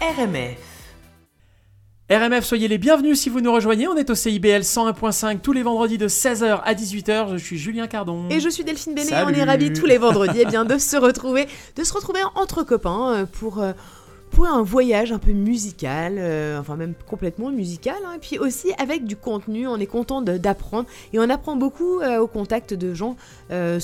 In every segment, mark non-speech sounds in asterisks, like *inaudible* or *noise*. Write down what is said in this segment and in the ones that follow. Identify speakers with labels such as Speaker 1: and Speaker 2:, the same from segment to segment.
Speaker 1: RMF.
Speaker 2: RMF, soyez les bienvenus si vous nous rejoignez. On est au CIBL 101.5 tous les vendredis de 16h à 18h. Je suis Julien Cardon.
Speaker 1: Et je suis Delphine Bénet.
Speaker 2: Salut.
Speaker 1: On est ravis tous les vendredis eh bien, de se retrouver, de se retrouver entre copains euh, pour. euh, pour un voyage un peu musical, euh, enfin même complètement musical, hein, et puis aussi avec du contenu, on est content d'apprendre, et on apprend beaucoup euh, au contact de gens euh,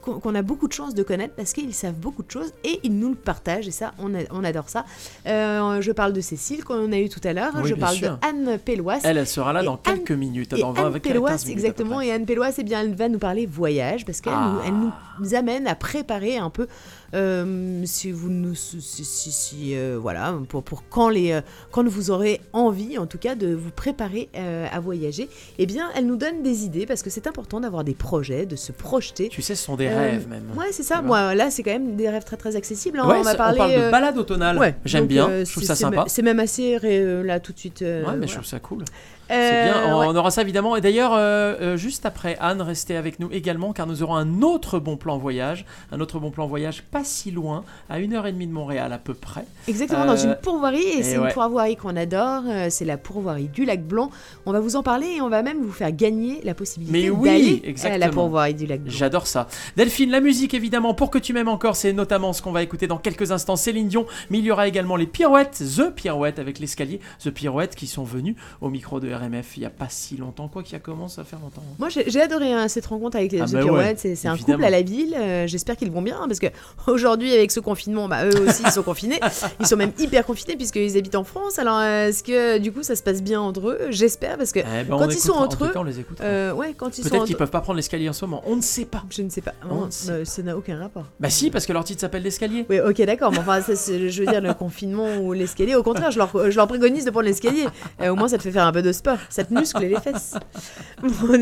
Speaker 1: qu'on a beaucoup de chance de connaître parce qu'ils savent beaucoup de choses et ils nous le partagent, et ça, on, a- on adore ça. Je parle de Cécile qu'on a eu tout à l'heure,
Speaker 2: Oui,
Speaker 1: je parle
Speaker 2: sûr.
Speaker 1: de Anne Pellois.
Speaker 2: Elle, elle sera là dans
Speaker 1: Anne-
Speaker 2: quelques minutes. Dans 20
Speaker 1: Anne
Speaker 2: avec 15
Speaker 1: Pellois,
Speaker 2: minutes à peu
Speaker 1: exactement, et Anne Pellois, eh bien, elle va nous parler voyage, parce qu'elle
Speaker 2: Ah.
Speaker 1: nous, elle nous amène à préparer un peu, euh, si vous nous, si, si- si, euh, voilà, pour, pour quand, les, euh, quand vous aurez envie, en tout cas, de vous préparer à voyager, eh bien, elle nous donne des idées, parce que c'est important d'avoir des projets, de se projeter.
Speaker 2: Tu sais, ce sont des rêves même.
Speaker 1: Ouais, c'est ça. Moi, là, c'est quand même des rêves très très accessibles. hein.
Speaker 2: Ouais,
Speaker 1: on va parler.
Speaker 2: parle de balade automnale.
Speaker 1: ouais,
Speaker 2: J'aime bien, je trouve ça sympa.
Speaker 1: C'est même assez là tout de suite.
Speaker 2: Ouais, mais je trouve ça cool. C'est bien, on,
Speaker 1: ouais.
Speaker 2: on aura ça évidemment. Et d'ailleurs, euh, juste après, Anne, restez avec nous également, car nous aurons un autre bon plan voyage. Un autre bon plan voyage pas si loin, à une heure et demie de Montréal à peu près.
Speaker 1: Exactement,
Speaker 2: Euh,
Speaker 1: dans une pourvoirie, et
Speaker 2: et
Speaker 1: c'est
Speaker 2: ouais.
Speaker 1: une pourvoirie qu'on adore, euh, c'est la pourvoirie du lac Blanc. On va vous en parler et on va même vous faire gagner la possibilité
Speaker 2: Mais oui,
Speaker 1: d'aller à
Speaker 2: exactement.
Speaker 1: la pourvoirie du lac Blanc.
Speaker 2: J'adore ça. Delphine, la musique évidemment, pour que tu m'aimes encore, c'est notamment ce qu'on va écouter dans quelques instants, Céline Dion, mais il y aura également les pirouettes, The Pirouette avec l'escalier, The Pirouette qui sont venus au micro de RMF il y a pas si longtemps, quoi qu'il a commence à faire longtemps.
Speaker 1: Moi j'ai adoré hein, cette rencontre avec les
Speaker 2: Ah
Speaker 1: The
Speaker 2: bah
Speaker 1: Pirouettes, c'est c'est un couple à la ville, euh, j'espère qu'ils vont bien, hein, parce que *laughs* aujourd'hui avec ce confinement, bah, eux aussi ils sont confinés, ils sont même hyper confinés puisqu'ils habitent en France, alors euh, est-ce que du coup ça se passe bien entre eux? J'espère, parce que
Speaker 2: Eh ben,
Speaker 1: quand ils sont entre eux,
Speaker 2: cas, on les écoute.
Speaker 1: euh, ouais, quand ils sont
Speaker 2: Peut-être
Speaker 1: entre
Speaker 2: qu'ils peuvent pas prendre l'escalier en ce moment, on ne sait pas.
Speaker 1: Je ne sais pas,
Speaker 2: On sait
Speaker 1: euh, ça n'a aucun rapport.
Speaker 2: Bah si, parce que leur titre s'appelle l'escalier.
Speaker 1: Oui, ok, d'accord, mais enfin, ça, je veux dire, le confinement ou l'escalier, au contraire, je leur, je leur préconise de prendre l'escalier. Euh, au moins, ça te fait faire un peu de sport, ça te muscle les fesses. *laughs* Bon,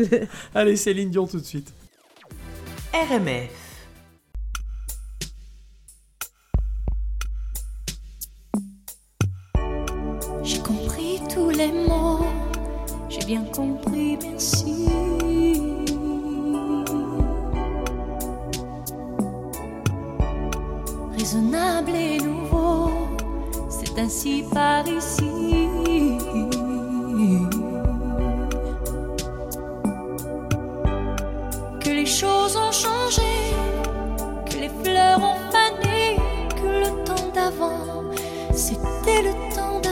Speaker 2: Allez, Céline Dion tout de suite.
Speaker 1: RMF.
Speaker 3: Bien compris, merci. Raisonnable et nouveau, c'est ainsi par ici. Que les choses ont changé, que les fleurs ont fané, que le temps d'avant, c'était le temps d'avant.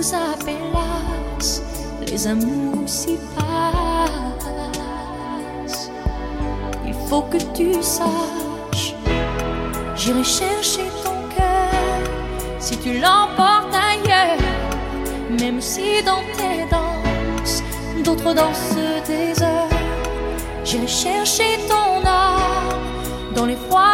Speaker 3: S'appelasse, les amours s'y passent. Il faut que tu saches, j'irai chercher ton cœur si tu l'emportes ailleurs, même si dans tes danses, d'autres dansent des heures. J'irai chercher ton âme dans les froids,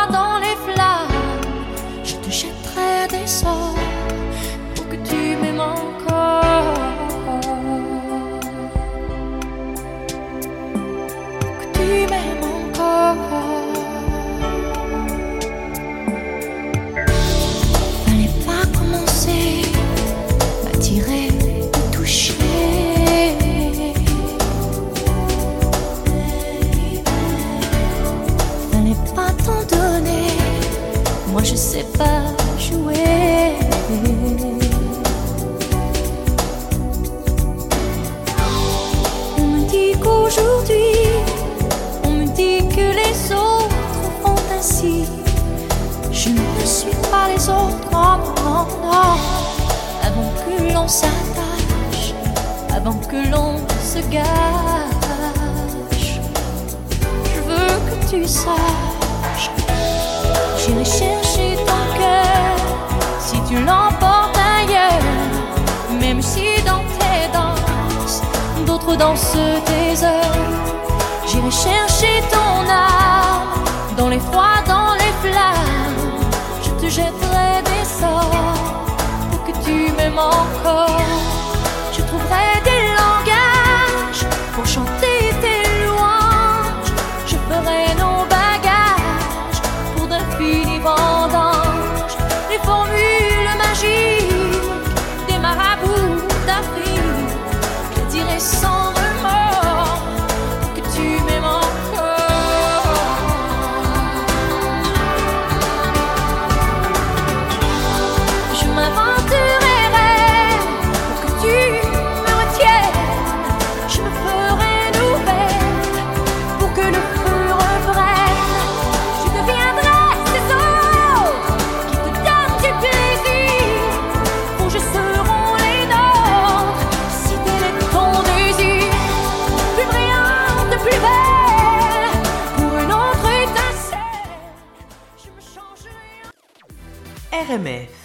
Speaker 4: RMF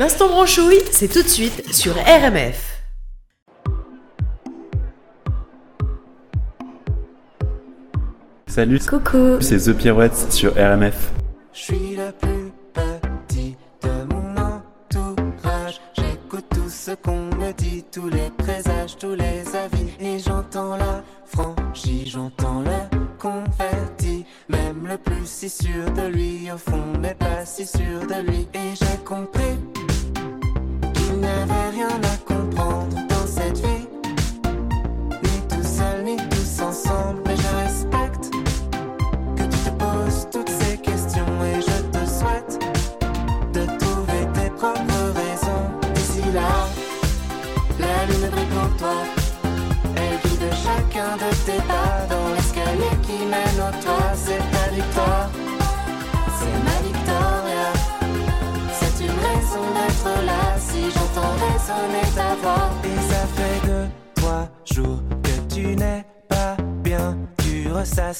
Speaker 4: L'instant branchouille, c'est tout de suite sur RMF.
Speaker 5: Salut.
Speaker 4: Coucou.
Speaker 5: C'est The Pirouette sur RMF.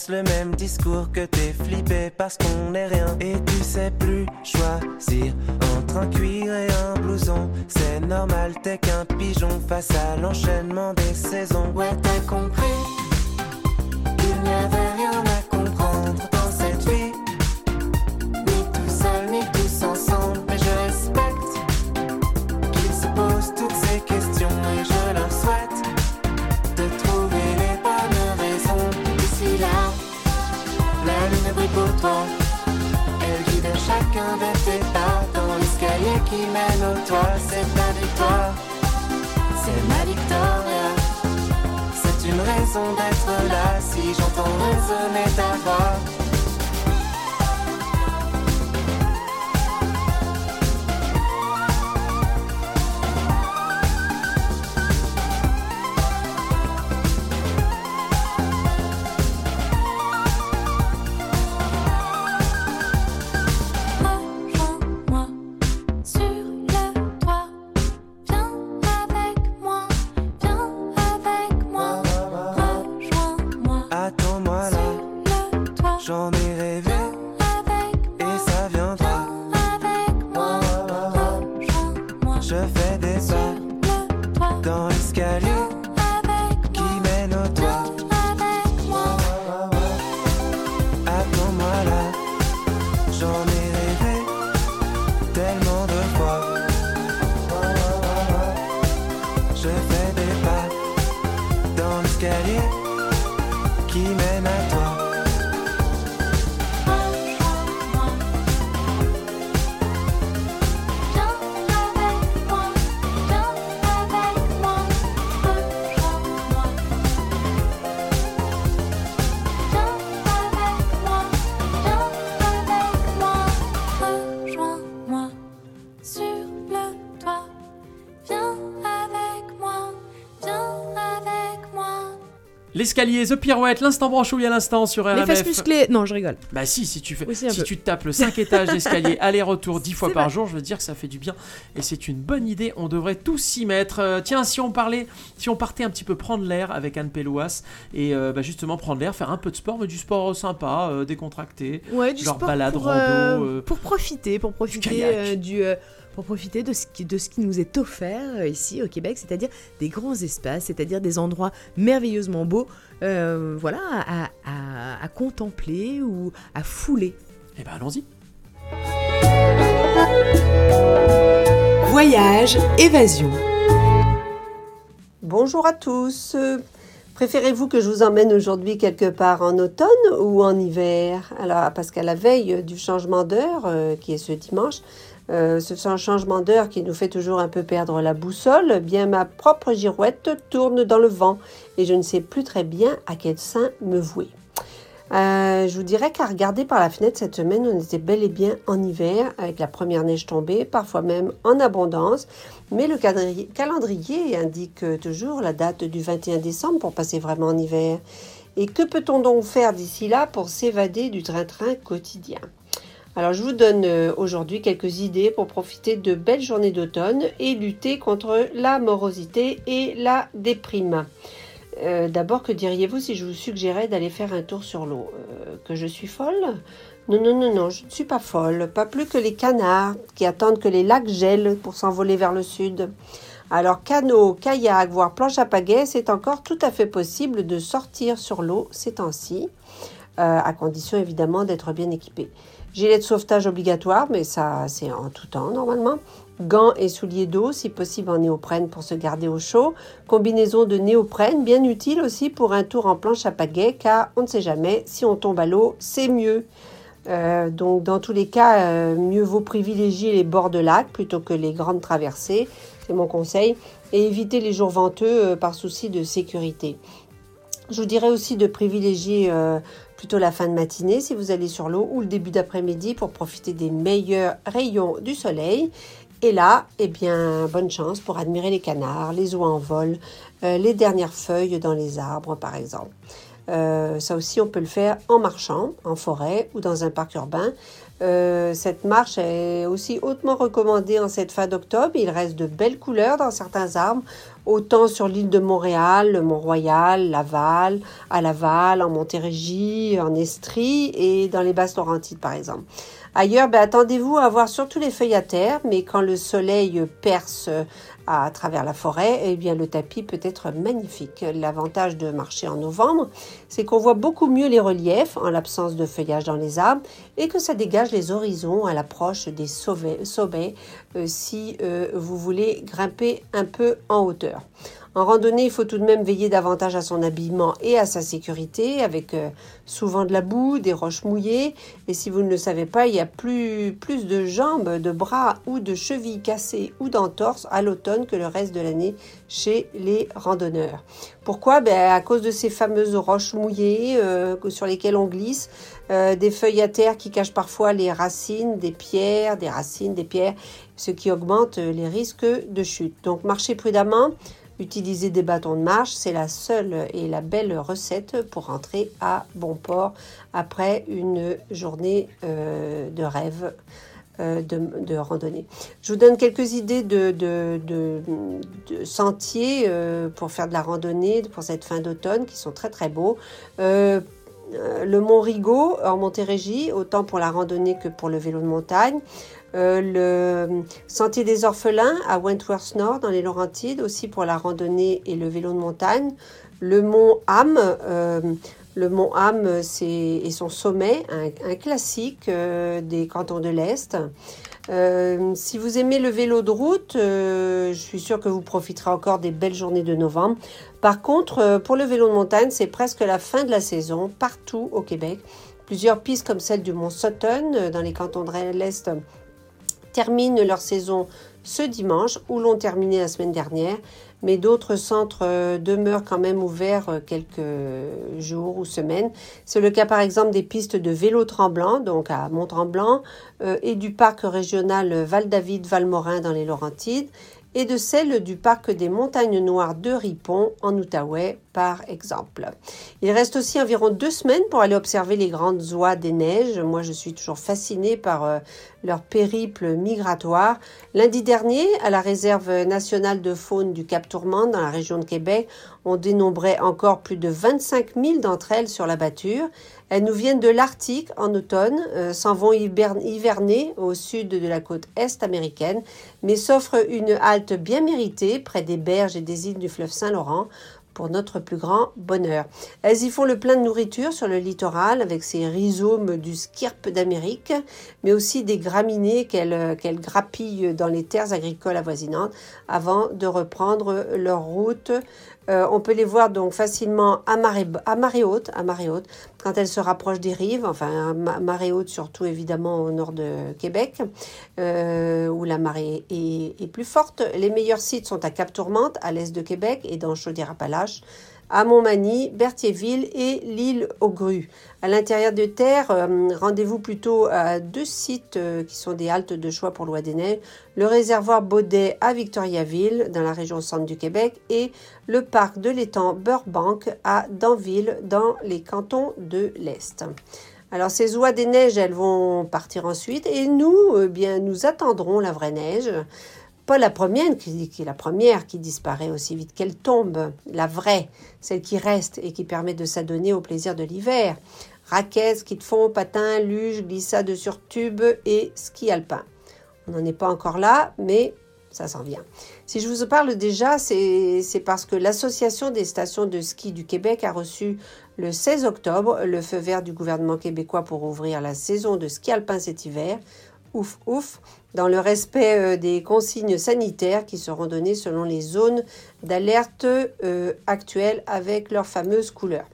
Speaker 6: le même discours que t'es flippé parce qu'on est rien et tu sais plus choisir entre un cuir et un blouson. C'est normal, t'es qu'un pigeon face à l'enchaînement des saisons. Ouais, t'as compris qu'il n'y avait rien Elle guide chacun de
Speaker 3: tes pas dans l'escalier qui mène au toit. C'est ta victoire, c'est ma victoria. C'est une raison d'être là si j'entends résonner ta voix. Dans l'escalier L'escalier,
Speaker 2: The Pirouette, l'instant branchouille à l'instant sur
Speaker 1: Les fesses
Speaker 2: RMF.
Speaker 1: musclées. Non, je rigole.
Speaker 2: Bah si, si tu fais, si
Speaker 1: peu.
Speaker 2: tu tapes le 5 étages d'escalier *laughs* aller-retour 10 fois par jour, je veux dire que ça fait du bien et c'est une bonne idée. On devrait tous s'y mettre. Euh, tiens, si on parlait, si on partait un petit peu prendre l'air avec Anne Pélouas et euh, bah, justement prendre l'air, faire un peu de sport, mais du sport sympa, euh, décontracté.
Speaker 1: Ouais, du
Speaker 2: Genre
Speaker 1: sport
Speaker 2: balade,
Speaker 1: pour,
Speaker 2: rando,
Speaker 1: pour profiter, pour profiter du, pour profiter de ce qui, de ce qui nous est offert euh, ici au Québec, c'est-à-dire des grands espaces, c'est-à-dire des endroits merveilleusement beaux, euh, voilà, à, à- à contempler ou à fouler.
Speaker 2: Et ben allons-y.
Speaker 1: Voyage, évasion.
Speaker 7: Bonjour à tous. Préférez-vous que je vous emmène aujourd'hui quelque part en automne ou en hiver? Alors, parce qu'à la veille du changement d'heure, euh, qui est ce dimanche, euh, ce un changement d'heure qui nous fait toujours un peu perdre la boussole, bien ma propre girouette tourne dans le vent et je ne sais plus très bien à quel sein me vouer. Euh, je vous dirais qu'à regarder par la fenêtre cette semaine, on était bel et bien en hiver avec la première neige tombée, parfois même en abondance. Mais le calendrier indique toujours la date du 21 décembre pour passer vraiment en hiver. Et que peut-on donc faire d'ici là pour s'évader du train-train quotidien? Alors je vous donne euh, aujourd'hui quelques idées pour profiter de belles journées d'automne et lutter contre la morosité et la déprime. Euh, D'abord, que diriez-vous si je vous suggérais d'aller faire un tour sur l'eau? Euh, Que je suis folle? Non, non, non, non, je ne suis pas folle. Pas plus que les canards qui attendent que les lacs gèlent pour s'envoler vers le sud. Alors, canot, kayak, voire planche à pagaie, c'est encore tout à fait possible de sortir sur l'eau ces temps-ci, à condition évidemment d'être bien équipé. Gilet de sauvetage obligatoire, mais ça c'est en tout temps normalement. Gants et souliers d'eau, si possible en néoprène pour se garder au chaud. Combinaison de néoprène, bien utile aussi pour un tour en planche à pagaie, car on ne sait jamais, si on tombe à l'eau, c'est mieux. Euh, donc dans tous les cas, euh, mieux vaut privilégier les bords de lac plutôt que les grandes traversées, c'est mon conseil, et éviter les jours venteux euh, par souci de sécurité. Je vous dirais aussi de privilégier plutôt la fin de matinée si vous allez sur l'eau ou le début d'après-midi pour profiter des meilleurs rayons du soleil. Et là, eh bien, bonne chance pour admirer les canards, les oies en vol, euh, les dernières feuilles dans les arbres par exemple. Euh, ça aussi, on peut le faire en marchant, en forêt ou dans un parc urbain. Euh, cette marche est aussi hautement recommandée en cette fin d'octobre. Il reste de belles couleurs dans certains arbres, autant sur l'île de Montréal, le Mont-Royal, Laval, à Laval, en Montérégie, en Estrie et dans les Basses-Laurentides par exemple. Ailleurs, ben, attendez-vous à voir surtout les feuilles à terre, mais quand le soleil perce à travers la forêt, eh bien le tapis peut être magnifique. L'avantage de marcher en novembre, c'est qu'on voit beaucoup mieux les reliefs en l'absence de feuillage dans les arbres et que ça dégage les horizons à l'approche des sommets, sommets, euh, si euh, vous voulez grimper un peu en hauteur. Yeah. En randonnée, il faut tout de même veiller davantage à son habillement et à sa sécurité, avec euh, souvent de la boue, des roches mouillées. Et si vous ne le savez pas, il y a plus, de jambes, de bras ou de chevilles cassées ou d'entorses à l'automne que le reste de l'année chez les randonneurs. Pourquoi? Ben, À cause de ces fameuses roches mouillées euh, sur lesquelles on glisse, euh, des feuilles à terre qui cachent parfois les racines, des pierres, des racines, des pierres, ce qui augmente les risques de chute. Donc marchez prudemment. Utiliser des bâtons de marche, c'est la seule et la belle recette pour rentrer à bon port après une journée euh, de rêve. euh, De, randonnée. Je vous donne quelques idées de, sentiers euh, pour faire de la randonnée pour cette fin d'automne qui sont très très beaux. Le Mont Rigaud en Montérégie, autant pour la randonnée que pour le vélo de montagne. Euh, le Sentier des Orphelins à Wentworth Nord dans les Laurentides, aussi pour la randonnée et le vélo de montagne. Le Mont Ham, euh, le Mont Ham et son sommet, un, classique euh, des cantons de l'Est. Si vous aimez le vélo de route, je suis sûre que vous profiterez encore des belles journées de novembre. Par contre, pour le vélo de montagne, c'est presque la fin de la saison partout au Québec. Plusieurs pistes comme celle du Mont Sutton dans les cantons de l'Est terminent leur saison ce dimanche ou l'ont terminé la semaine dernière, mais d'autres centres euh, demeurent quand même ouverts euh, quelques jours ou semaines. C'est le cas par exemple des pistes de vélo tremblant, donc à Mont-Tremblant, euh, et du parc régional Val-David-Valmorin dans les Laurentides, et de celle du parc des Montagnes Noires de Ripon en Outaouais, par exemple. Il reste aussi environ deux semaines pour aller observer les grandes oies des neiges. Moi, je suis toujours fascinée par euh, leur périple migratoire. Lundi dernier, à la réserve nationale de faune du Cap Tourmente, dans la région de Québec, on dénombrait encore plus de 25 000 d'entre elles sur la batture. Elles nous viennent de l'Arctique en automne, euh, s'en vont hiverner au sud de la côte est américaine, mais s'offrent une halte bien méritée près des berges et des îles du fleuve Saint-Laurent pour notre plus grand bonheur. Elles y font le plein de nourriture sur le littoral avec ces rhizomes du skirp d'Amérique, mais aussi des graminées qu'elles qu'elles grappillent dans les terres agricoles avoisinantes avant de reprendre leur route. Euh, on peut les voir donc facilement à marée, haute, à marée haute, quand elles se rapprochent des rives, enfin à ma- marée haute surtout évidemment au nord de Québec, euh, où la marée est, est plus forte. Les meilleurs sites sont à Cap-Tourmente, à l'est de Québec et dans Chaudière-Appalaches, à Montmagny, Berthierville et l'île aux Grues. À l'intérieur de terre, euh, rendez-vous plutôt à deux sites euh, qui sont des haltes de choix pour Loi des Neiges, le réservoir Baudet à Victoriaville, dans la région centre du Québec, et le parc de l'étang Burbank à Danville, dans les cantons de l'Est. Alors ces oies des neiges, elles vont partir ensuite, et nous, eh bien, nous attendrons la vraie neige. Pas la première qui, la première qui disparaît aussi vite qu'elle tombe, la vraie, celle qui reste et qui permet de s'adonner au plaisir de l'hiver. Raquettes, ski de fond, patins, luge, glissade sur tube et ski alpin. On n'en est pas encore là, mais ça s'en vient. Si je vous parle déjà, c'est parce que l'Association des stations de ski du Québec a reçu le 16 octobre le feu vert du gouvernement québécois pour ouvrir la saison de ski alpin cet hiver. Ouf, ouf, dans le respect euh, des consignes sanitaires qui seront données selon les zones d'alerte euh, actuelles avec leurs fameuses couleurs.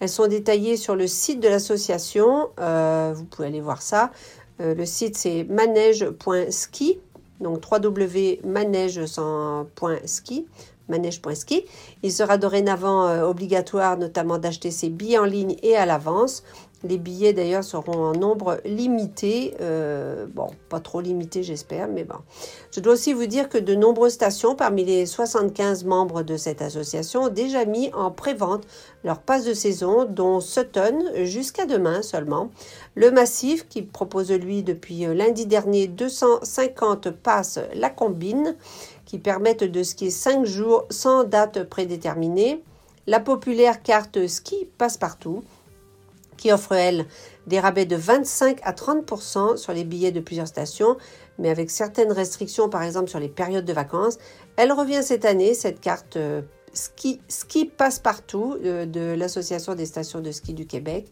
Speaker 7: Elles sont détaillées sur le site de l'association, euh, vous pouvez aller voir ça. Le site c'est manège.ski, donc www.manège.ski, manège.ski. Il sera dorénavant obligatoire notamment d'acheter ses billets en ligne et à l'avance. Les billets d'ailleurs seront en nombre limité, euh, bon, pas trop limité j'espère, mais bon. Je dois aussi vous dire que de nombreuses stations parmi les 75 membres de cette association ont déjà mis en pré-vente leur passe de saison, dont Sutton jusqu'à demain seulement. Le Massif, qui propose lui depuis lundi dernier 250 passes la combine, qui permettent de skier 5 jours sans date prédéterminée. La populaire carte ski passe-partout, qui offre, elle, des rabais de 25 à 30% sur les billets de plusieurs stations, mais avec certaines restrictions, par exemple sur les périodes de vacances. Elle revient cette année, cette carte ski, ski passe-partout euh, de l'Association des stations de ski du Québec,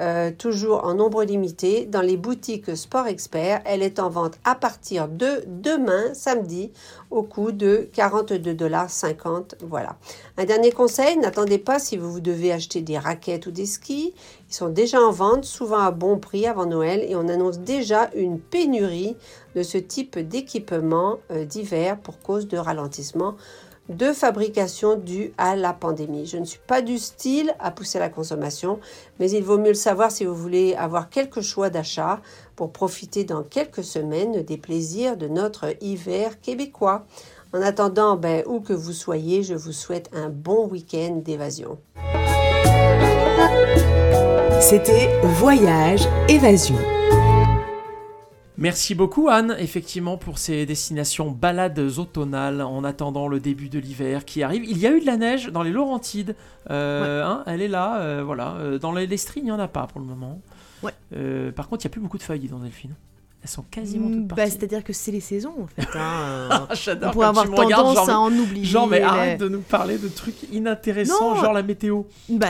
Speaker 7: euh, toujours en nombre limité, dans les boutiques Sport Expert. Elle est en vente à partir de demain, samedi, au coût de 42,50$. Voilà. Un dernier conseil, n'attendez pas si vous devez acheter des raquettes ou des skis. Ils sont déjà en vente, souvent à bon prix avant Noël, et on annonce déjà une pénurie de ce type d'équipement euh, d'hiver pour cause de ralentissement de fabrication due à la pandémie. Je ne suis pas du style à pousser la consommation, mais il vaut mieux le savoir si vous voulez avoir quelques choix d'achat pour profiter dans quelques semaines des plaisirs de notre hiver québécois. En attendant, ben, où que vous soyez, je vous souhaite un bon week-end d'évasion.
Speaker 1: C'était Voyage Évasion.
Speaker 2: Merci beaucoup Anne, effectivement, pour ces destinations balades automnales en attendant le début de l'hiver qui arrive. Il y a eu de la neige dans les Laurentides, euh, hein, elle est là, euh, voilà. Euh, dans les Lestrines, il n'y en a pas pour le moment.
Speaker 1: Ouais.
Speaker 2: Euh, par contre, il n'y a plus beaucoup de feuilles dans Delphine. Elles sont quasiment toutes
Speaker 1: Bah,
Speaker 2: parties.
Speaker 1: C'est-à-dire que c'est les saisons en fait. hein, *laughs* on
Speaker 2: J'adore
Speaker 1: pourrait avoir
Speaker 2: regardes,
Speaker 1: tendance
Speaker 2: genre,
Speaker 1: à en oublier.
Speaker 2: Genre, mais arrête de nous parler de trucs inintéressants,
Speaker 1: Non.
Speaker 2: genre la météo.
Speaker 1: Bah,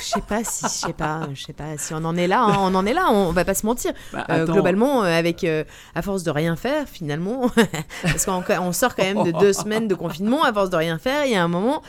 Speaker 1: je sais pas si, je sais pas, je sais pas si on en est là. hein, on en est là. On va pas se mentir.
Speaker 2: Bah,
Speaker 1: Euh, globalement, euh, avec euh, à force de rien faire, finalement, *laughs* parce qu'on on sort quand même de deux semaines de confinement. À force de rien faire, il y a un moment,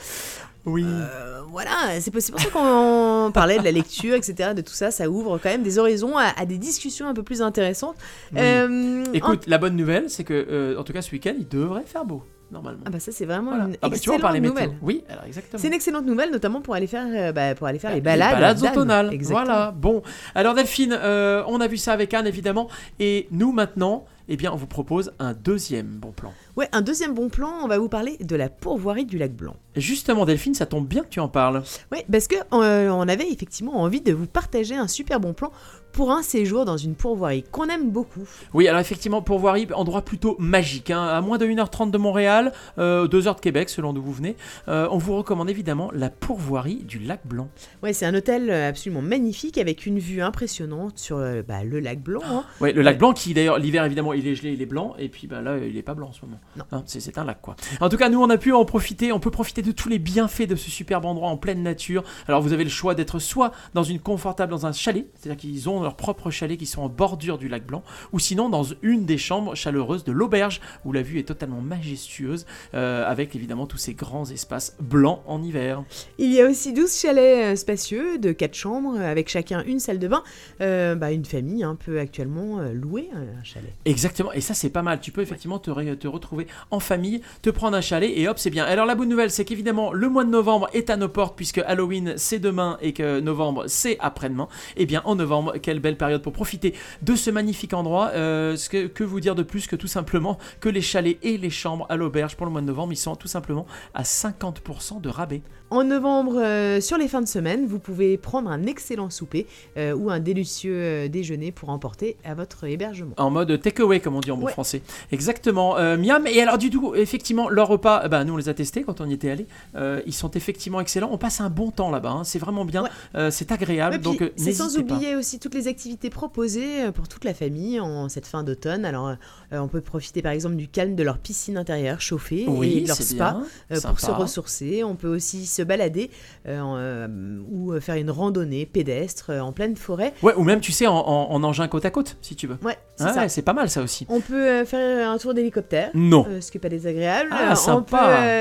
Speaker 2: Oui.
Speaker 1: euh, voilà, c'est pour ça qu'on *laughs* parlait de la lecture, etc. De tout ça, ça ouvre quand même des horizons à, à des discussions un peu plus intéressantes.
Speaker 2: Oui.
Speaker 1: Euh, en-
Speaker 2: Écoute, la bonne nouvelle, c'est que, euh, en tout cas, ce week-end, il devrait faire beau, normalement.
Speaker 1: ah bah ça c'est vraiment
Speaker 2: Voilà.
Speaker 1: une
Speaker 2: Ah bah, tu vois,
Speaker 1: excellente
Speaker 2: météo.
Speaker 1: nouvelle.
Speaker 2: Oui, alors exactement.
Speaker 1: C'est une excellente nouvelle, notamment pour aller faire, bah, pour aller faire les
Speaker 2: Les
Speaker 1: balades. d'âne.
Speaker 2: automnales. Voilà. Bon. Alors Delphine, on a vu ça avec Anne évidemment, et nous maintenant, eh bien, on vous propose un deuxième bon plan.
Speaker 1: Ouais, un deuxième bon plan, on va vous parler de la pourvoirie du lac Blanc.
Speaker 2: Justement, Delphine, ça tombe bien que tu en parles.
Speaker 1: Ouais, parce que euh, on avait effectivement envie de vous partager un super bon plan pour un séjour dans une pourvoirie qu'on aime beaucoup.
Speaker 2: Oui, alors effectivement, pourvoirie, endroit plutôt magique, hein, à moins de 1h30 de Montréal, euh, 2h de Québec, selon d'où vous venez. Euh, on vous recommande évidemment la pourvoirie du lac Blanc.
Speaker 1: Ouais, c'est un hôtel euh, absolument magnifique avec une vue impressionnante sur euh, bah, le lac Blanc. hein. *gasps*
Speaker 2: Ouais, le lac. Blanc qui d'ailleurs l'hiver évidemment il est gelé, il est blanc et puis bah là il est pas blanc en ce moment.
Speaker 1: Non.
Speaker 2: Hein, c'est un lac quoi. En tout cas nous on a pu en profiter, on peut profiter de tous les bienfaits de ce superbe endroit en pleine nature. Alors vous avez le choix d'être soit dans une confortable dans un chalet, c'est-à-dire qu'ils ont leur propre chalet qui sont en bordure du lac Blanc, ou sinon dans une des chambres chaleureuses de l'auberge où la vue est totalement majestueuse euh, avec évidemment tous ces grands espaces blancs en hiver.
Speaker 1: Il y a aussi 12 chalets euh, spacieux de 4 chambres avec chacun une salle de bain. Euh, bah, une famille hein, peut actuellement louer un chalet.
Speaker 2: Exactement, et ça c'est pas mal. Tu peux effectivement te, retrouver en famille, te prendre un chalet et hop, c'est bien. Alors la bonne nouvelle, c'est qu'évidemment le mois de novembre est à nos portes puisque Halloween c'est demain et que novembre c'est après-demain. Et bien en novembre, quelle belle période pour profiter de ce magnifique endroit. Euh, que, que vous dire de plus que tout simplement que les chalets et les chambres à l'auberge pour le mois de novembre, ils sont tout simplement à 50% de rabais.
Speaker 1: En novembre, euh, sur les fins de semaine, vous pouvez prendre un excellent souper euh, ou un délicieux euh, déjeuner pour emporter à votre hébergement.
Speaker 2: En mode takeaway, comme on dit en bon
Speaker 1: Ouais.
Speaker 2: français. Exactement. Miam. Et alors, du coup, effectivement, leurs repas, bah, nous, on les a testés quand on y était allé. Euh, ils sont effectivement excellents. On passe un bon temps là-bas. hein. C'est vraiment bien.
Speaker 1: Ouais.
Speaker 2: C'est agréable.
Speaker 1: Ouais,
Speaker 2: donc,
Speaker 1: c'est sans
Speaker 2: pas.
Speaker 1: oublier aussi toutes les activités proposées pour toute la famille en cette fin d'automne. Alors, on peut profiter par exemple du calme de leur piscine intérieure chauffée et de leur spa pour se ressourcer. On peut aussi se balader euh, euh, ou euh, faire une randonnée pédestre en pleine forêt.
Speaker 2: Ouais, ou même, tu sais, en, en- en engin côte à côte, si tu veux.
Speaker 1: Ouais, c'est
Speaker 2: Ah ouais, pas mal ça aussi.
Speaker 1: On peut faire un tour d'hélicoptère.
Speaker 2: Non.
Speaker 1: Ce qui n'est pas désagréable.
Speaker 2: Ah, sympa.
Speaker 1: On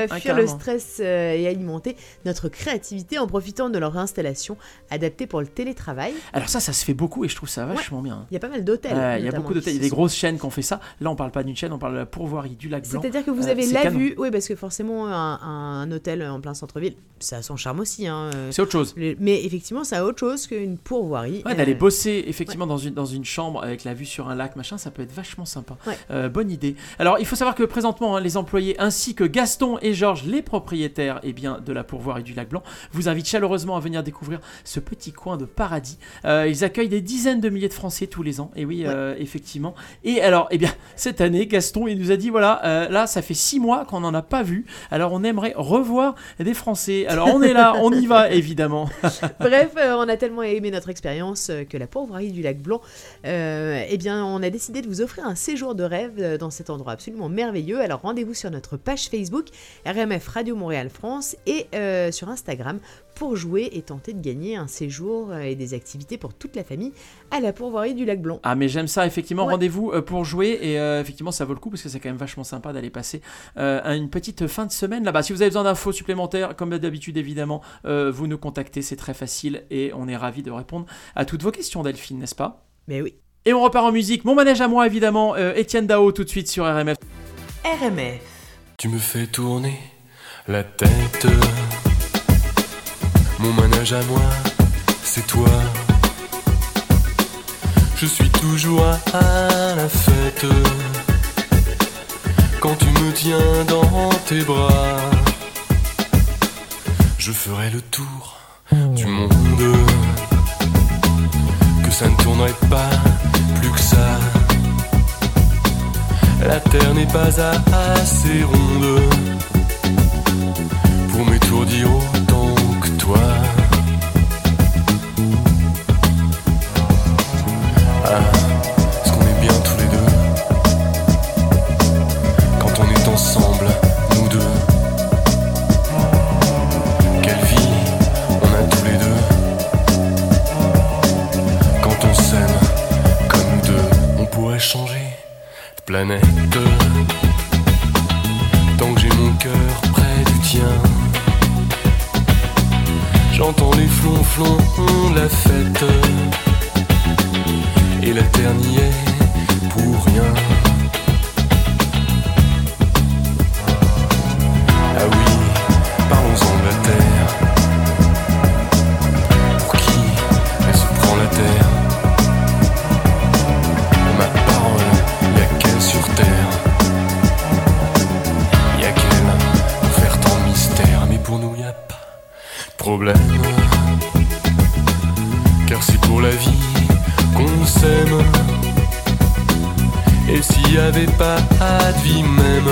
Speaker 1: peut
Speaker 2: Ah,
Speaker 1: fuir le stress et alimenter notre créativité en profitant de leur installation adaptée pour le télétravail.
Speaker 2: Alors ça, ça se fait beaucoup et je trouve ça vachement bien.
Speaker 1: Il y a pas mal d'hôtels.
Speaker 2: Il y a beaucoup d'hôtels, il y a des grosses chaînes qui ont fait ça. Là, on parle pas d'une chaîne, on parle de la pourvoirie du lac Blanc.
Speaker 1: C'est-à-dire que vous avez la
Speaker 2: canon.
Speaker 1: vue, oui, parce que forcément, un, un hôtel en plein centre-ville, ça a son charme aussi. hein, euh,
Speaker 2: C'est autre chose.
Speaker 1: le- Mais effectivement, ça a autre chose qu'une pourvoirie.
Speaker 2: Ouais, d'aller
Speaker 1: Euh,
Speaker 2: bosser effectivement dans, une, dans une chambre avec la vue sur un lac, machin, ça peut être vachement sympa.
Speaker 1: Ouais.
Speaker 2: Euh, bonne idée. Alors, il faut savoir que présentement, hein, les employés ainsi que Gaston et Georges, les propriétaires eh bien, de la pourvoirie du lac Blanc, vous invitent chaleureusement à venir découvrir ce petit coin de paradis. Euh, ils accueillent des dizaines de milliers de Français tous les ans. Et oui, effectivement. Et alors, eh bien, cette année, Gaston, il nous a dit voilà, là, ça fait six mois qu'on n'en a pas vu. Alors, on aimerait revoir des Français. Alors on est là, on y va évidemment. *laughs*
Speaker 1: Bref, euh, on a tellement aimé notre expérience euh, que la pourvoirie du lac Blanc, euh, eh bien, on a décidé de vous offrir un séjour de rêve dans cet endroit absolument merveilleux. Alors rendez-vous sur notre page Facebook RMF Radio Montréal France et sur Instagram pour jouer et tenter de gagner un séjour euh, et des activités pour toute la famille à la pourvoirie du lac Blanc.
Speaker 2: Ah mais j'aime ça, effectivement,
Speaker 1: Ouais.
Speaker 2: rendez-vous euh, pour jouer et euh, effectivement ça vaut le coup parce que c'est quand même vachement sympa d'aller passer euh, une petite fin de semaine là-bas. Si vous avez besoin d'infos supplémentaires, comme d'habitude évidemment, euh, vous nous contactez, c'est très facile et on est ravis de répondre à toutes vos questions Delphine, n'est-ce pas?
Speaker 1: Mais oui.
Speaker 2: Et on repart en musique, mon manège à moi évidemment, euh, Étienne Dao tout de suite sur RMF.
Speaker 1: RMF.
Speaker 8: Tu me fais tourner la tête. Mon manège à moi, c'est toi. Je suis toujours à la fête. Quand tu me tiens dans tes bras, je ferai le tour du monde. Que ça ne tournerait pas plus que ça. La terre n'est pas assez ronde pour m'étourdir changer de planète tant que j'ai mon cœur près du tien. J'entends les flonflons de la fête et la terre n'y est pour rien. Car c'est pour la vie qu'on s'aime. Et s'il y avait pas de vie même,